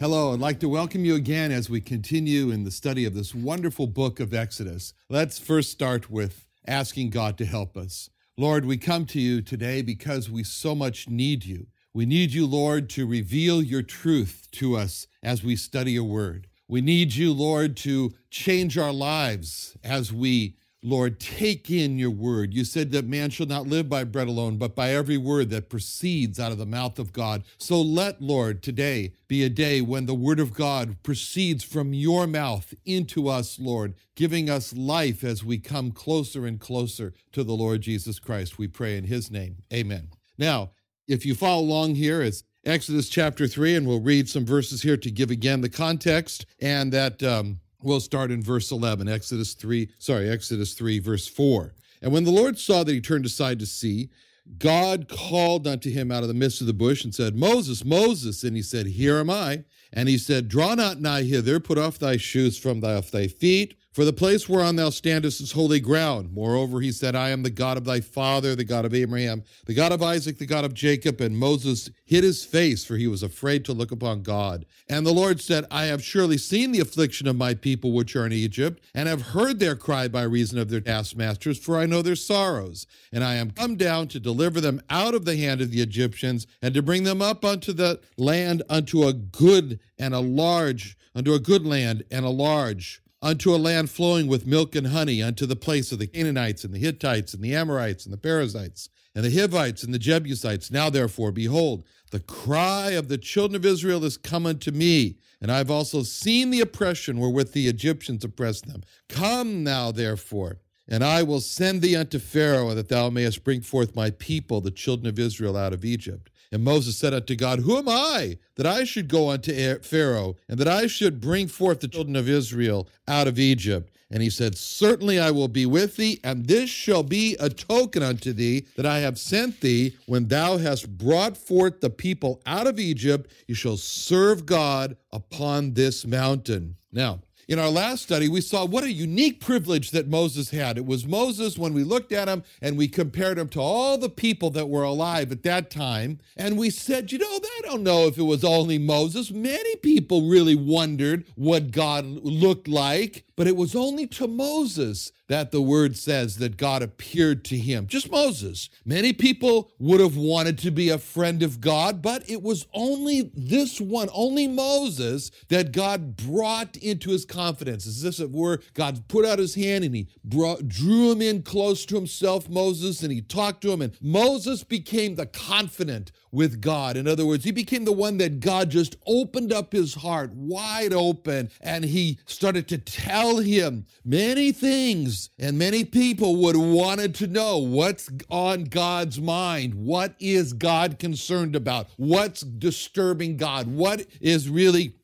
Hello, I'd like to welcome you again as we continue in the study of this wonderful book of Exodus. Let's first start with asking God to help us. Lord, we come to you today because we so much need you. We need you, Lord, to reveal your truth to us as we study your word. We need you, Lord, to change our lives as we Lord, take in your word. You said that man shall not live by bread alone, but by every word that proceeds out of the mouth of God. So let, Lord, today be a day when the word of God proceeds from your mouth into us, Lord, giving us life as we come closer and closer to the Lord Jesus Christ. We pray in his name. Amen. Now, if you follow along here, it's Exodus chapter 3, and we'll read some verses here to give again the context and that. Um, We'll start in verse 11, Exodus 3, sorry, Exodus 3, verse 4. And when the Lord saw that he turned aside to see, God called unto him out of the midst of the bush and said, Moses, Moses. And he said, Here am I. And he said, Draw not nigh hither, put off thy shoes from thy, off thy feet, for the place whereon thou standest is holy ground. Moreover, he said, I am the God of thy father, the God of Abraham, the God of Isaac, the God of Jacob. And Moses hid his face, for he was afraid to look upon God. And the Lord said, I have surely seen the affliction of my people which are in Egypt, and have heard their cry by reason of their taskmasters, for I know their sorrows. And I am come down to deliver them out of the hand of the Egyptians, and to bring them up unto the land, unto a good and a large, unto a good land and a large unto a land flowing with milk and honey, unto the place of the Canaanites and the Hittites and the Amorites and the Perizzites and the Hivites and the Jebusites. Now, therefore, behold, the cry of the children of Israel is come unto me, and I've also seen the oppression wherewith the Egyptians oppressed them. Come now, therefore, and I will send thee unto Pharaoh, that thou mayest bring forth my people, the children of Israel, out of Egypt. And Moses said unto God, Who am I that I should go unto er-, Pharaoh, and that I should bring forth the children of Israel out of Egypt? And he said, Certainly I will be with thee, and this shall be a token unto thee that I have sent thee. When thou hast brought forth the people out of Egypt, you shall serve God upon this mountain. Now, in our last study, we saw what a unique privilege that Moses had. It was Moses when we looked at him and we compared him to all the people that were alive at that time. And we said, you know, I don't know if it was only Moses. Many people really wondered what God looked like, but it was only to Moses that the word says that God appeared to him. Just Moses. Many people would have wanted to be a friend of God, but it was only this one, only Moses, that God brought into his confidence. As if it were God put out his hand and he brought, drew him in close to himself, Moses, and he talked to him. And Moses became the confident with God. In other words, he became the one that God just opened up his heart wide open and he started to tell him many things. And many people would wanted to know what's on God's mind. What is God concerned about? What's disturbing God? What is really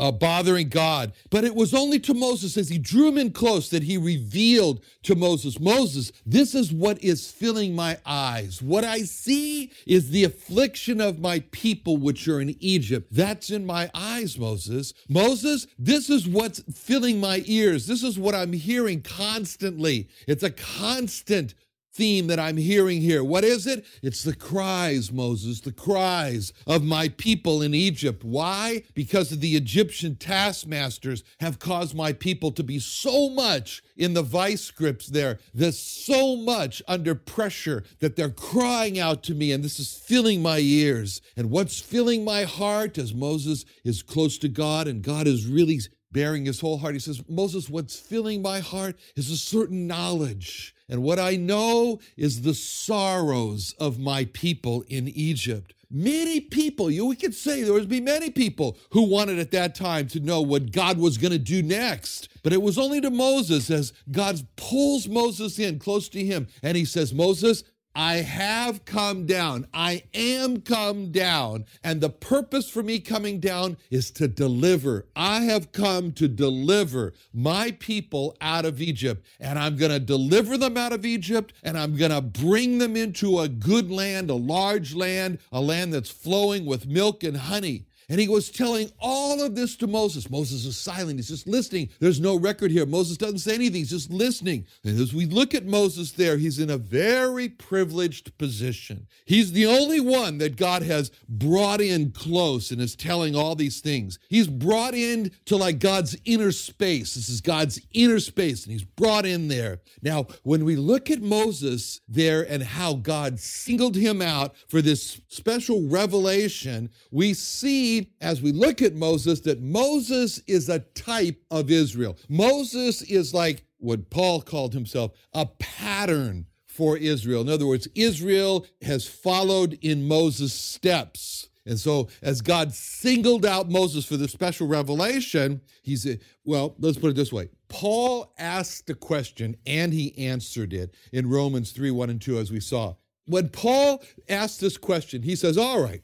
uh, bothering God. But it was only to Moses as he drew him in close that he revealed to Moses Moses, this is what is filling my eyes. What I see is the affliction of my people which are in Egypt. That's in my eyes, Moses. Moses, this is what's filling my ears. This is what I'm hearing constantly. It's a constant theme that I'm hearing here. What is it? It's the cries, Moses, the cries of my people in Egypt. Why? Because of the Egyptian taskmasters have caused my people to be so much in the vice scripts there. There's so much under pressure that they're crying out to me, and this is filling my ears. And what's filling my heart as Moses is close to God and God is really baring his whole heart. He says, Moses, what's filling my heart is a certain knowledge. And what I know is the sorrows of my people in Egypt. Many people, you we could say there would be many people who wanted at that time to know what God was going to do next. But it was only to Moses as God pulls Moses in close to him and he says, Moses, I have come down. I am come down. And the purpose for me coming down is to deliver. I have come to deliver my people out of Egypt. And I'm going to deliver them out of Egypt and I'm going to bring them into a good land, a large land, a land that's flowing with milk and honey. And he was telling all of this to Moses. Moses is silent. He's just listening. There's no record here. Moses doesn't say anything. He's just listening. And as we look at Moses there, he's in a very privileged position. He's the only one that God has brought in close and is telling all these things. He's brought in to like God's inner space. This is God's inner space, and he's brought in there. Now, when we look at Moses there and how God singled him out for this special revelation, we see as we look at Moses that Moses is a type of Israel. Moses is like what Paul called himself a pattern for Israel. In other words, Israel has followed in Moses' steps. And so, as God singled out Moses for the special revelation, he said, well, let's put it this way. Paul asked the question and he answered it in Romans 3 1 and 2, as we saw. When Paul asked this question, he says, All right,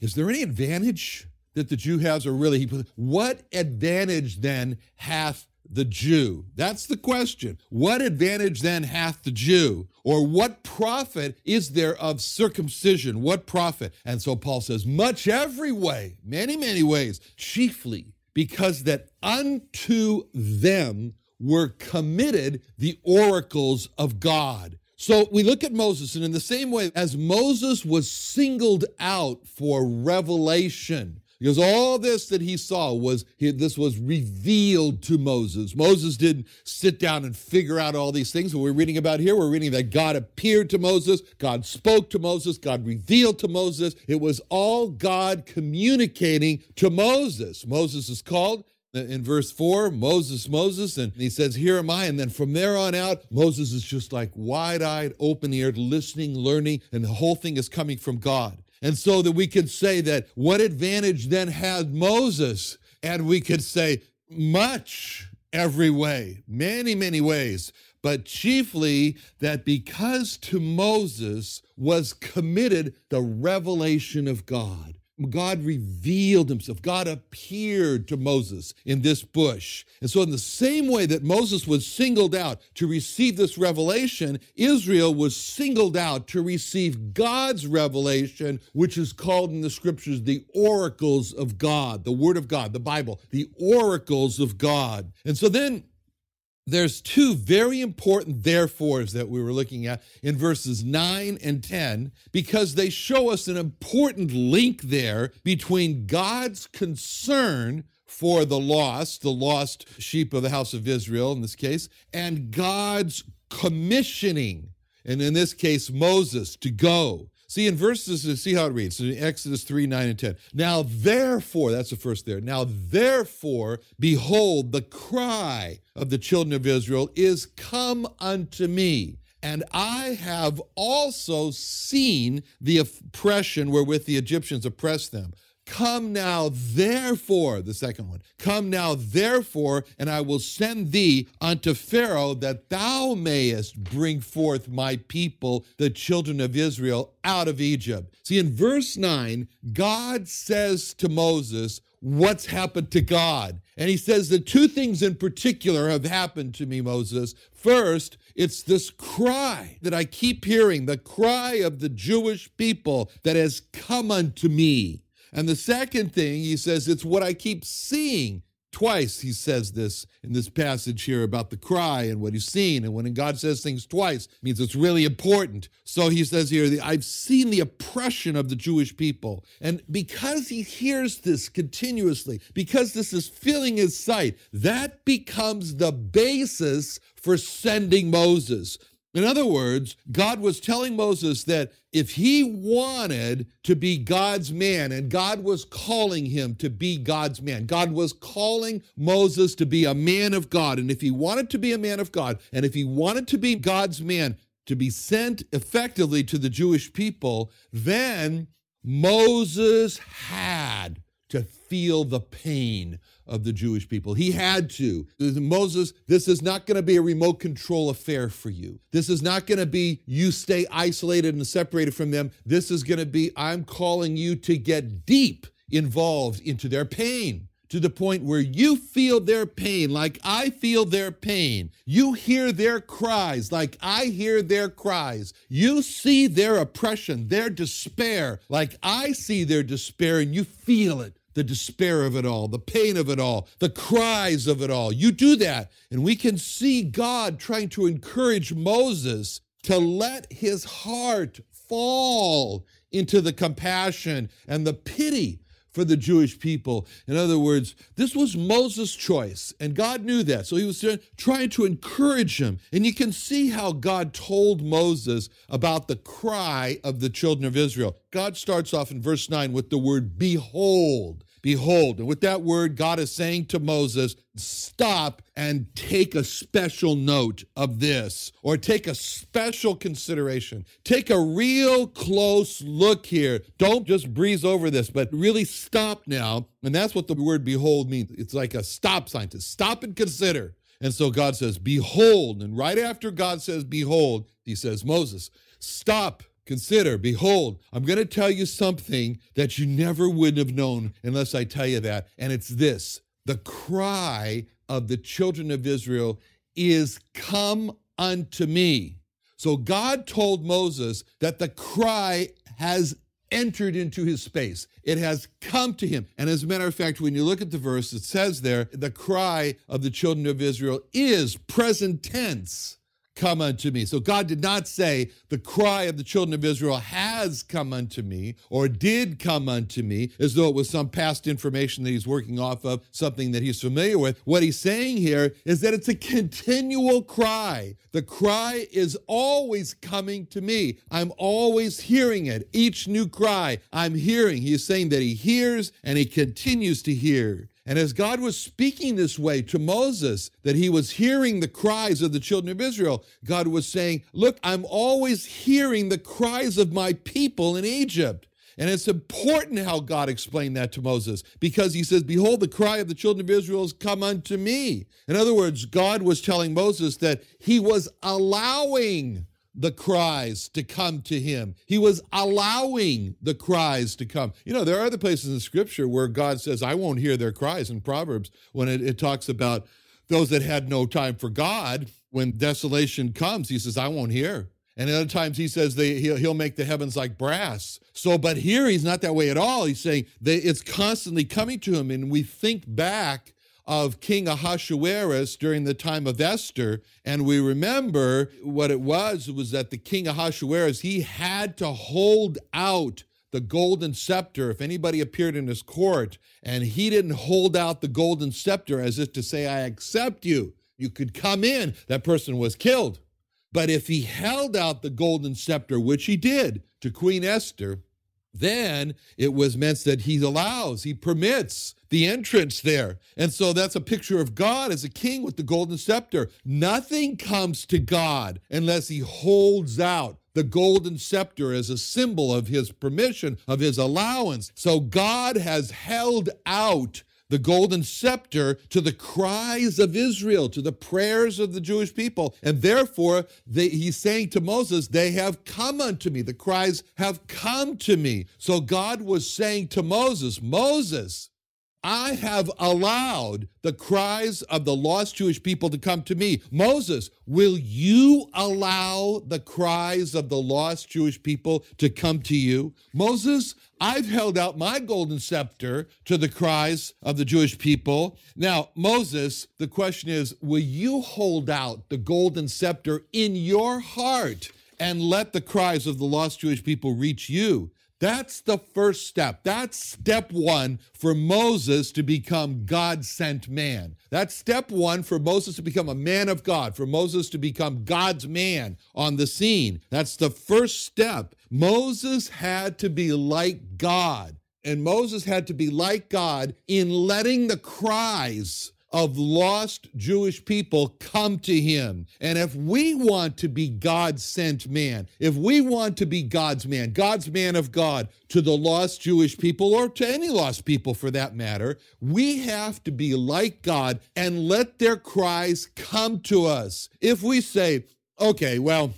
is there any advantage that the Jew has, or really, he what advantage then hath the Jew? That's the question. What advantage then hath the Jew? Or what profit is there of circumcision? What profit? And so Paul says, much every way, many, many ways, chiefly because that unto them were committed the oracles of God. So we look at Moses, and in the same way as Moses was singled out for revelation, because all this that he saw was this was revealed to Moses. Moses didn't sit down and figure out all these things that we're reading about here. We're reading that God appeared to Moses, God spoke to Moses, God revealed to Moses. It was all God communicating to Moses. Moses is called in verse 4 Moses, Moses, and he says, Here am I. And then from there on out, Moses is just like wide eyed, open eared, listening, learning, and the whole thing is coming from God. And so that we could say that what advantage then had Moses? And we could say, much every way, many, many ways, but chiefly that because to Moses was committed the revelation of God. God revealed himself. God appeared to Moses in this bush. And so, in the same way that Moses was singled out to receive this revelation, Israel was singled out to receive God's revelation, which is called in the scriptures the oracles of God, the Word of God, the Bible, the oracles of God. And so then there's two very important therefores that we were looking at in verses 9 and 10 because they show us an important link there between God's concern for the lost, the lost sheep of the house of Israel in this case, and God's commissioning, and in this case, Moses to go See, in verses, see how it reads. in Exodus 3, 9, and 10. Now, therefore, that's the first there. Now, therefore, behold, the cry of the children of Israel is come unto me. And I have also seen the oppression wherewith the Egyptians oppressed them. Come now, therefore, the second one, come now, therefore, and I will send thee unto Pharaoh that thou mayest bring forth my people, the children of Israel, out of Egypt. See, in verse 9, God says to Moses, What's happened to God? And he says the two things in particular have happened to me, Moses. First, it's this cry that I keep hearing, the cry of the Jewish people that has come unto me. And the second thing, he says, it's what I keep seeing. Twice he says this in this passage here about the cry and what he's seen. And when God says things twice, means it's really important. So he says here, I've seen the oppression of the Jewish people. And because he hears this continuously, because this is filling his sight, that becomes the basis for sending Moses. In other words, God was telling Moses that if he wanted to be God's man, and God was calling him to be God's man, God was calling Moses to be a man of God. And if he wanted to be a man of God, and if he wanted to be God's man, to be sent effectively to the Jewish people, then Moses had to feel the pain of the Jewish people. He had to. Moses, this is not going to be a remote control affair for you. This is not going to be you stay isolated and separated from them. This is going to be I'm calling you to get deep involved into their pain to the point where you feel their pain like I feel their pain. You hear their cries like I hear their cries. You see their oppression, their despair like I see their despair, and you feel it the despair of it all, the pain of it all, the cries of it all. You do that. And we can see God trying to encourage Moses to let his heart fall into the compassion and the pity for the Jewish people. In other words, this was Moses' choice, and God knew that. So he was trying to encourage him. And you can see how God told Moses about the cry of the children of Israel. God starts off in verse 9 with the word behold. Behold. And with that word, God is saying to Moses, stop and take a special note of this, or take a special consideration. Take a real close look here. Don't just breeze over this, but really stop now. And that's what the word behold means. It's like a stop sign to stop and consider. And so God says, Behold. And right after God says, Behold, he says, Moses, stop Consider, behold, I'm going to tell you something that you never would have known unless I tell you that. And it's this the cry of the children of Israel is, Come unto me. So God told Moses that the cry has entered into his space. It has come to him. And as a matter of fact, when you look at the verse, it says there, the cry of the children of Israel is present tense come unto me. So God did not say, the cry of the children of Israel has come unto me or did come unto me, as though it was some past information that he's working off of, something that he's familiar with. What he's saying here is that it's a continual cry. The cry is always coming to me. I'm always hearing it. Each new cry I'm hearing. He's saying that he hears and he continues to hear. And as God was speaking this way to Moses, that he was hearing the cries of the children of Israel, God was saying, Look, I'm always hearing the cries of my people in Egypt. And it's important how God explained that to Moses because he says, Behold, the cry of the children of Israel has come unto me. In other words, God was telling Moses that he was allowing the cries to come to him. He was allowing the cries to come. You know, there are other places in Scripture where God says, I won't hear their cries in Proverbs when it, it talks about those that had no time for God. When desolation comes, he says, I won't hear. And other times he says they, he'll, he'll make the heavens like brass. So, but here he's not that way at all. He's saying they, it's constantly coming to him. And we think back of King Ahasuerus during the time of Esther. And we remember what it was was that the king Ahasuerus, he had to hold out the golden scepter if anybody appeared in his court and he didn't hold out the golden scepter as if to say, I accept you, you could come in, that person was killed. But if he held out the golden scepter, which he did to Queen Esther, then it was meant that he allows, he permits the entrance there. And so that's a picture of God as a king with the golden scepter. Nothing comes to God unless he holds out the golden scepter as a symbol of his permission, of his allowance. So God has held out the golden scepter to the cries of Israel, to the prayers of the Jewish people. And therefore, they, he's saying to Moses, They have come unto me. The cries have come to me. So God was saying to Moses, Moses, I have allowed the cries of the lost Jewish people to come to me. Moses, will you allow the cries of the lost Jewish people to come to you? Moses, I've held out my golden scepter to the cries of the Jewish people. Now, Moses, the question is, will you hold out the golden scepter in your heart and let the cries of the lost Jewish people reach you? That's the first step. That's step one for Moses to become God sent man. That's step one for Moses to become a man of God, for Moses to become God's man on the scene. That's the first step. Moses had to be like God. And Moses had to be like God in letting the cries of lost Jewish people come to him. And if we want to be God sent man, if we want to be God's man, God's man of God to the lost Jewish people or to any lost people for that matter, we have to be like God and let their cries come to us. If we say, okay, well,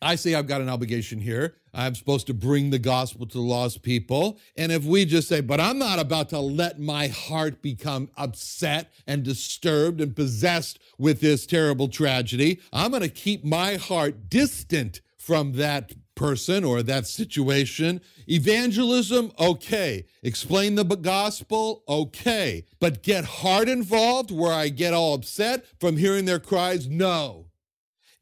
I say I've got an obligation here. I'm supposed to bring the gospel to the lost people. And if we just say, but I'm not about to let my heart become upset and disturbed and possessed with this terrible tragedy, I'm going to keep my heart distant from that person or that situation. Evangelism, okay. Explain the gospel, okay. But get heart involved where I get all upset from hearing their cries, no.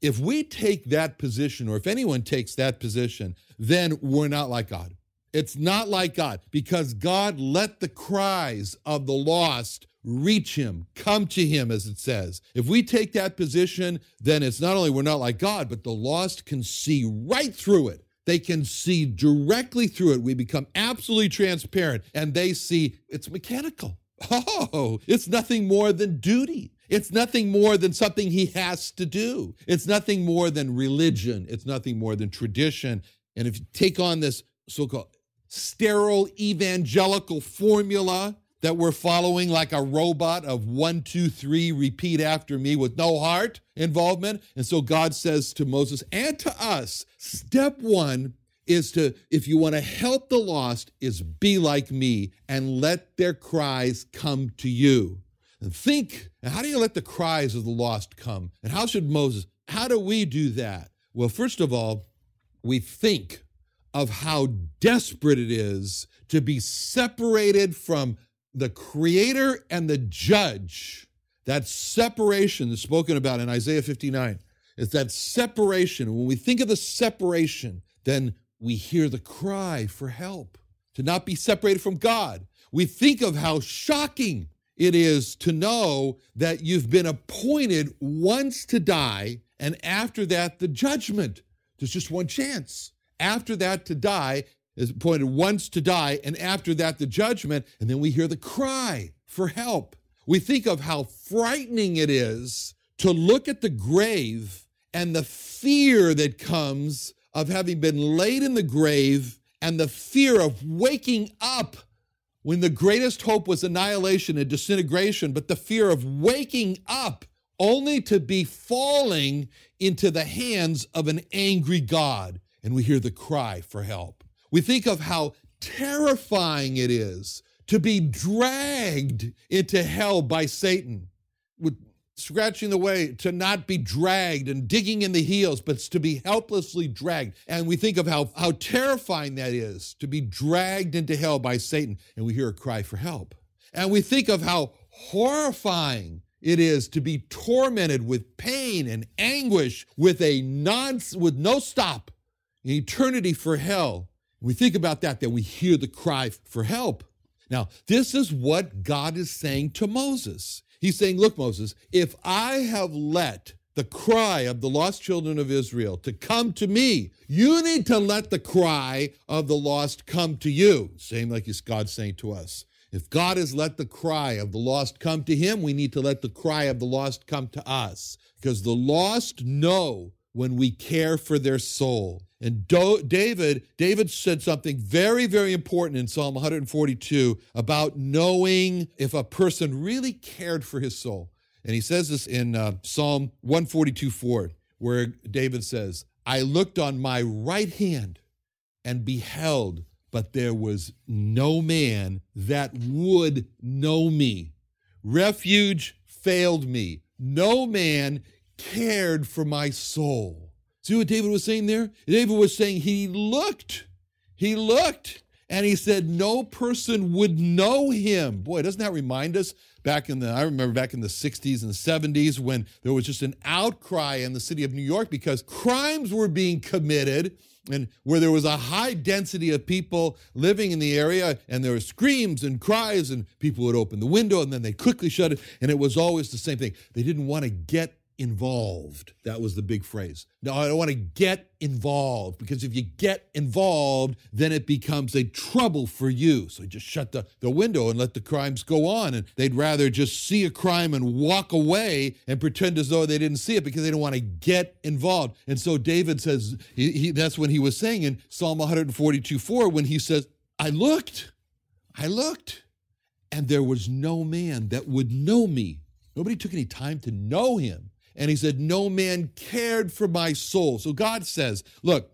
If we take that position, or if anyone takes that position, then we're not like God. It's not like God because God let the cries of the lost reach him, come to him, as it says. If we take that position, then it's not only we're not like God, but the lost can see right through it. They can see directly through it. We become absolutely transparent and they see it's mechanical. Oh, it's nothing more than duty. It's nothing more than something he has to do. It's nothing more than religion. It's nothing more than tradition. And if you take on this so called sterile evangelical formula that we're following like a robot of one, two, three, repeat after me with no heart involvement. And so God says to Moses and to us, step one is to, if you want to help the lost, is be like me and let their cries come to you. And think, and how do you let the cries of the lost come? And how should Moses, how do we do that? Well, first of all, we think of how desperate it is to be separated from the creator and the judge. That separation is spoken about in Isaiah 59 is that separation. When we think of the separation, then we hear the cry for help to not be separated from God. We think of how shocking it is to know that you've been appointed once to die, and after that, the judgment. There's just one chance. After that, to die is appointed once to die, and after that, the judgment. And then we hear the cry for help. We think of how frightening it is to look at the grave and the fear that comes of having been laid in the grave and the fear of waking up when the greatest hope was annihilation and disintegration, but the fear of waking up only to be falling into the hands of an angry God. And we hear the cry for help. We think of how terrifying it is to be dragged into hell by Satan with scratching the way to not be dragged and digging in the heels, but to be helplessly dragged. And we think of how, how terrifying that is to be dragged into hell by Satan, and we hear a cry for help. And we think of how horrifying it is to be tormented with pain and anguish with a non with no stop in eternity for hell. we think about that, that we hear the cry for help. Now, this is what God is saying to Moses. He's saying, Look, Moses, if I have let the cry of the lost children of Israel to come to me, you need to let the cry of the lost come to you. Same like God's saying to us. If God has let the cry of the lost come to him, we need to let the cry of the lost come to us because the lost know when we care for their soul. And Do- David, David said something very, very important in Psalm 142 about knowing if a person really cared for his soul. And he says this in uh, Psalm 142 4, where David says, I looked on my right hand and beheld, but there was no man that would know me. Refuge failed me. No man cared for my soul. See what David was saying there? David was saying he looked, he looked, And he said, no person would know him. Boy, doesn't that remind us back in the, I remember back in the 60s and 70s when there was just an outcry in the city of New York because crimes were being committed and where there was a high density of people living in the area and there were screams and cries and people would open the window and then they quickly shut it and it was always the same thing they didn't want to get involved. That was the big phrase. No, I don't want to get involved because if you get involved, then it becomes a trouble for you. So just shut the, the window and let the crimes go on. And they'd rather just see a crime and walk away and pretend as though they didn't see it because they don't want to get involved. And so David says, he, he, that's when he was saying in Psalm 142 4, when he says, I looked, I looked, and there was no man that would know me. Nobody took any time to know him. And he said, No man cared for my soul. So God says, Look,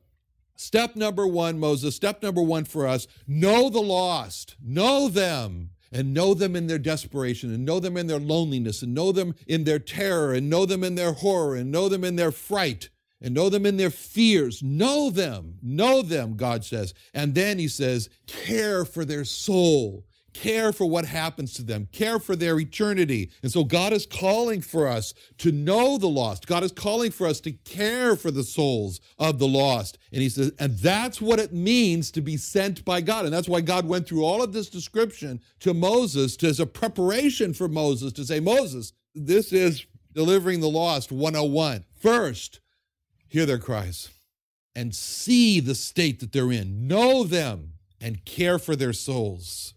step number one, Moses, step number one for us. Know the lost, know them. And know them in their desperation, and know them in their loneliness, and know them in their terror, and know them in their horror, and know them in their fright, and know them in their fears. Know them, know them, God says. And then he says, care for their soul care for what happens to them, care for their eternity. And so God is calling for us to know the lost. God is calling for us to care for the souls of the lost. And he says, and that's what it means to be sent by God. And that's why God went through all of this description to Moses to, as a preparation for Moses to say, Moses, this is delivering the lost 101. First, hear their cries and see the state that they're in, know them and care for their souls.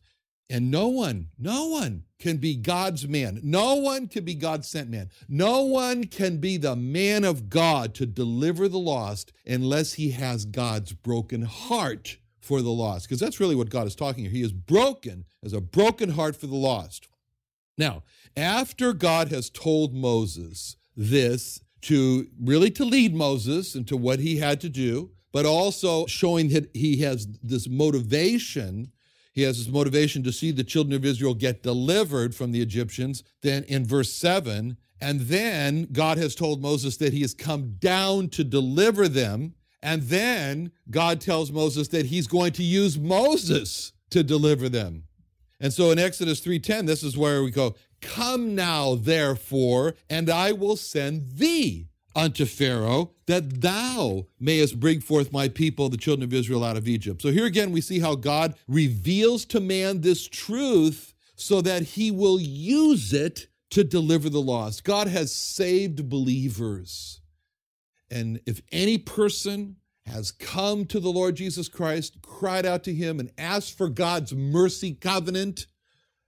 And no one, no one can be God's man. No one can be God's sent man. No one can be the man of God to deliver the lost unless he has God's broken heart for the lost. Because that's really what God is talking here. He is broken as a broken heart for the lost. Now, after God has told Moses this to really to lead Moses into what he had to do, but also showing that he has this motivation he has his motivation to see the children of Israel get delivered from the Egyptians. Then in verse 7, and then God has told Moses that he has come down to deliver them. And then God tells Moses that he's going to use Moses to deliver them. And so in Exodus 3:10 this is where we go, "Come now therefore, and I will send thee unto Pharaoh, that thou mayest bring forth my people, the children of Israel, out of Egypt. So here again, we see how God reveals to man this truth so that he will use it to deliver the lost. God has saved believers. And if any person has come to the Lord Jesus Christ, cried out to him, and asked for God's mercy covenant,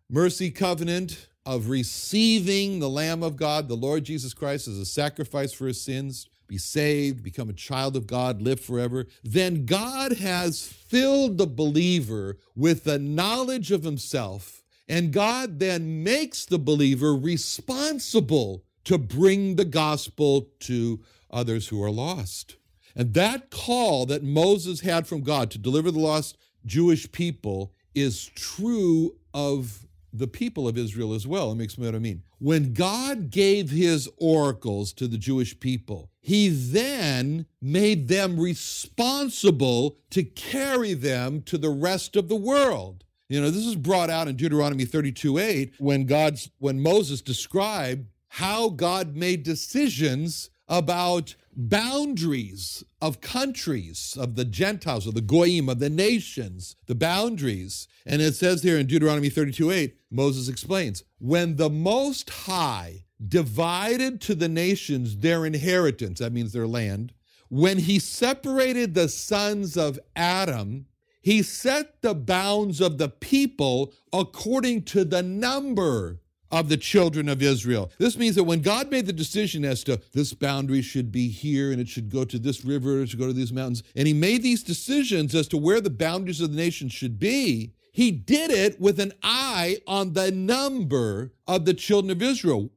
mercy covenant, of receiving the Lamb of God, the Lord Jesus Christ, as a sacrifice for his sins, be saved, become a child of God, live forever, then God has filled the believer with the knowledge of himself. And God then makes the believer responsible to bring the gospel to others who are lost. And that call that Moses had from God to deliver the lost Jewish people is true of the people of Israel as well. Let me explain what I mean. When God gave his oracles to the Jewish people, he then made them responsible to carry them to the rest of the world. You know, this is brought out in Deuteronomy 32 8 when God's when Moses described how God made decisions about boundaries of countries, of the Gentiles, of the Goyim, of the nations, the boundaries. And it says here in Deuteronomy 32 8, Moses explains, when the Most High divided to the nations their inheritance, that means their land, when he separated the sons of Adam, he set the bounds of the people according to the number of the children of Israel. This means that when God made the decision as to this boundary should be here and it should go to this river, it should go to these mountains, and he made these decisions as to where the boundaries of the nation should be, he did it with an eye on the number of the children of Israel.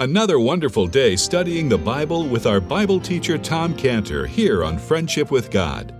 Another wonderful day studying the Bible with our Bible teacher Tom Cantor here on Friendship with God.